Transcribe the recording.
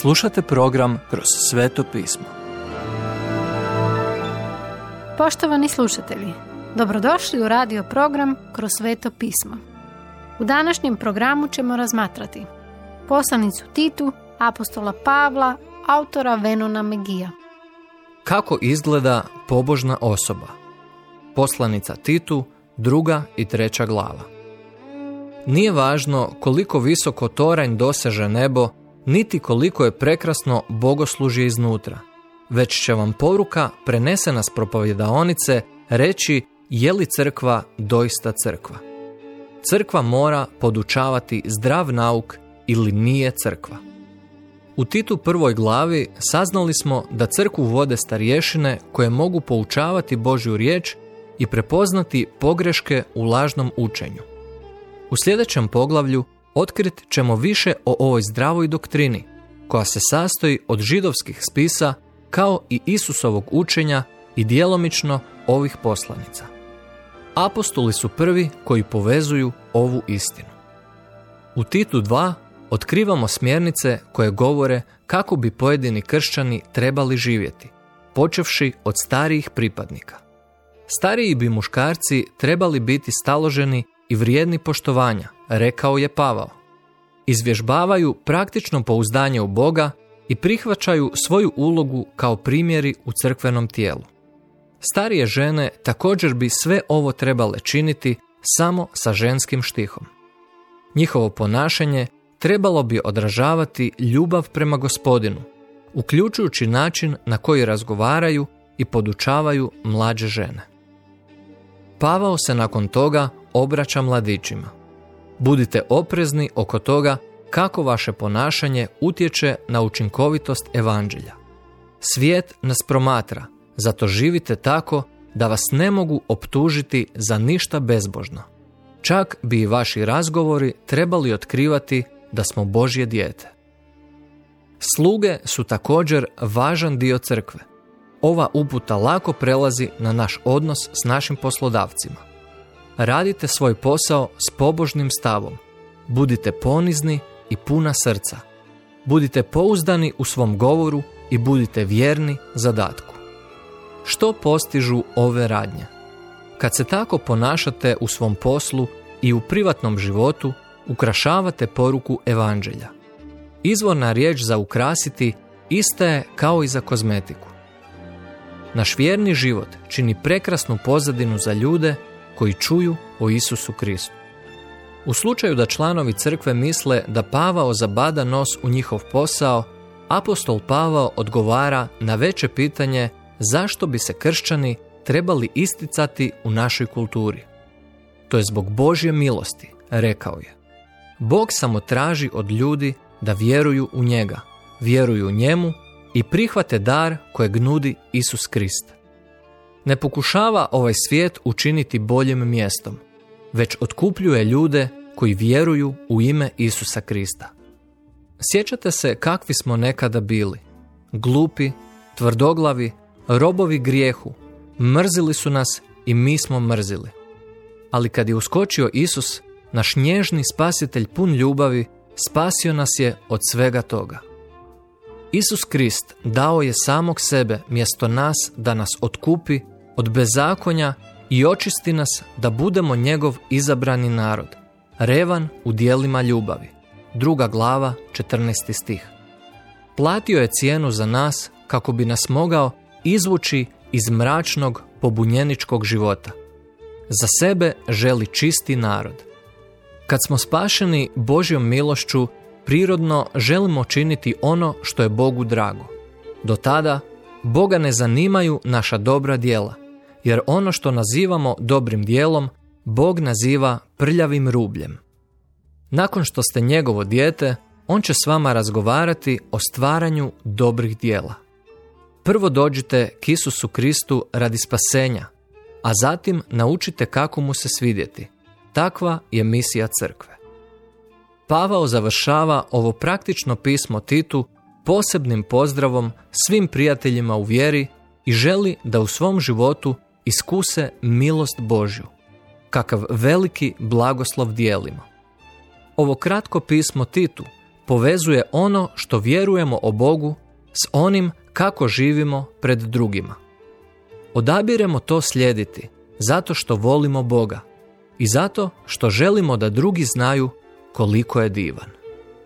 Slušate program Kroz sveto pismo. Poštovani slušatelji, dobrodošli u radio program Kroz sveto pismo. U današnjem programu ćemo razmatrati poslanicu Titu, apostola Pavla, autora Venona Megija. Kako izgleda pobožna osoba? Poslanica Titu, druga i treća glava. Nije važno koliko visoko toranj doseže nebo, niti koliko je prekrasno bogoslužje iznutra, već će vam poruka prenesena s propovjedaonice reći je li crkva doista crkva. Crkva mora podučavati zdrav nauk ili nije crkva. U Titu prvoj glavi saznali smo da crkvu vode starješine koje mogu poučavati Božju riječ i prepoznati pogreške u lažnom učenju. U sljedećem poglavlju otkrit ćemo više o ovoj zdravoj doktrini, koja se sastoji od židovskih spisa kao i Isusovog učenja i djelomično ovih poslanica. Apostoli su prvi koji povezuju ovu istinu. U Titu 2 otkrivamo smjernice koje govore kako bi pojedini kršćani trebali živjeti, počevši od starijih pripadnika. Stariji bi muškarci trebali biti staloženi i vrijedni poštovanja, rekao je Pavao. Izvježbavaju praktično pouzdanje u Boga i prihvaćaju svoju ulogu kao primjeri u crkvenom tijelu. Starije žene također bi sve ovo trebale činiti samo sa ženskim štihom. Njihovo ponašanje trebalo bi odražavati ljubav prema gospodinu, uključujući način na koji razgovaraju i podučavaju mlađe žene. Pavao se nakon toga obraća mladićima. Budite oprezni oko toga kako vaše ponašanje utječe na učinkovitost evanđelja. Svijet nas promatra, zato živite tako da vas ne mogu optužiti za ništa bezbožno. Čak bi i vaši razgovori trebali otkrivati da smo Božje dijete. Sluge su također važan dio crkve. Ova uputa lako prelazi na naš odnos s našim poslodavcima. Radite svoj posao s pobožnim stavom. Budite ponizni i puna srca. Budite pouzdani u svom govoru i budite vjerni zadatku. Što postižu ove radnje? Kad se tako ponašate u svom poslu i u privatnom životu, ukrašavate poruku evanđelja. Izvorna riječ za ukrasiti ista je kao i za kozmetiku. Naš vjerni život čini prekrasnu pozadinu za ljude koji čuju o Isusu Kristu. U slučaju da članovi crkve misle da Pavao zabada nos u njihov posao, apostol Pavao odgovara na veće pitanje zašto bi se kršćani trebali isticati u našoj kulturi. To je zbog Božje milosti, rekao je. Bog samo traži od ljudi da vjeruju u njega, vjeruju u njemu i prihvate dar kojeg nudi Isus Krist. Ne pokušava ovaj svijet učiniti boljim mjestom, već otkupljuje ljude koji vjeruju u ime Isusa Krista. Sjećate se kakvi smo nekada bili? Glupi, tvrdoglavi, robovi grijehu, mrzili su nas i mi smo mrzili. Ali kad je uskočio Isus, naš nježni spasitelj pun ljubavi, spasio nas je od svega toga. Isus Krist dao je samog sebe mjesto nas da nas otkupi od bezakonja i očisti nas da budemo njegov izabrani narod, revan u dijelima ljubavi. Druga glava, 14. stih. Platio je cijenu za nas kako bi nas mogao izvući iz mračnog pobunjeničkog života. Za sebe želi čisti narod. Kad smo spašeni Božjom milošću, prirodno želimo činiti ono što je Bogu drago. Do tada Boga ne zanimaju naša dobra djela, jer ono što nazivamo dobrim dijelom, Bog naziva prljavim rubljem. Nakon što ste njegovo dijete, on će s vama razgovarati o stvaranju dobrih dijela. Prvo dođite k Isusu Kristu radi spasenja, a zatim naučite kako mu se svidjeti. Takva je misija crkve. Pavao završava ovo praktično pismo Titu posebnim pozdravom svim prijateljima u vjeri i želi da u svom životu iskuse milost Božju, kakav veliki blagoslov dijelimo. Ovo kratko pismo Titu povezuje ono što vjerujemo o Bogu s onim kako živimo pred drugima. Odabiremo to slijediti zato što volimo Boga i zato što želimo da drugi znaju koliko je divan.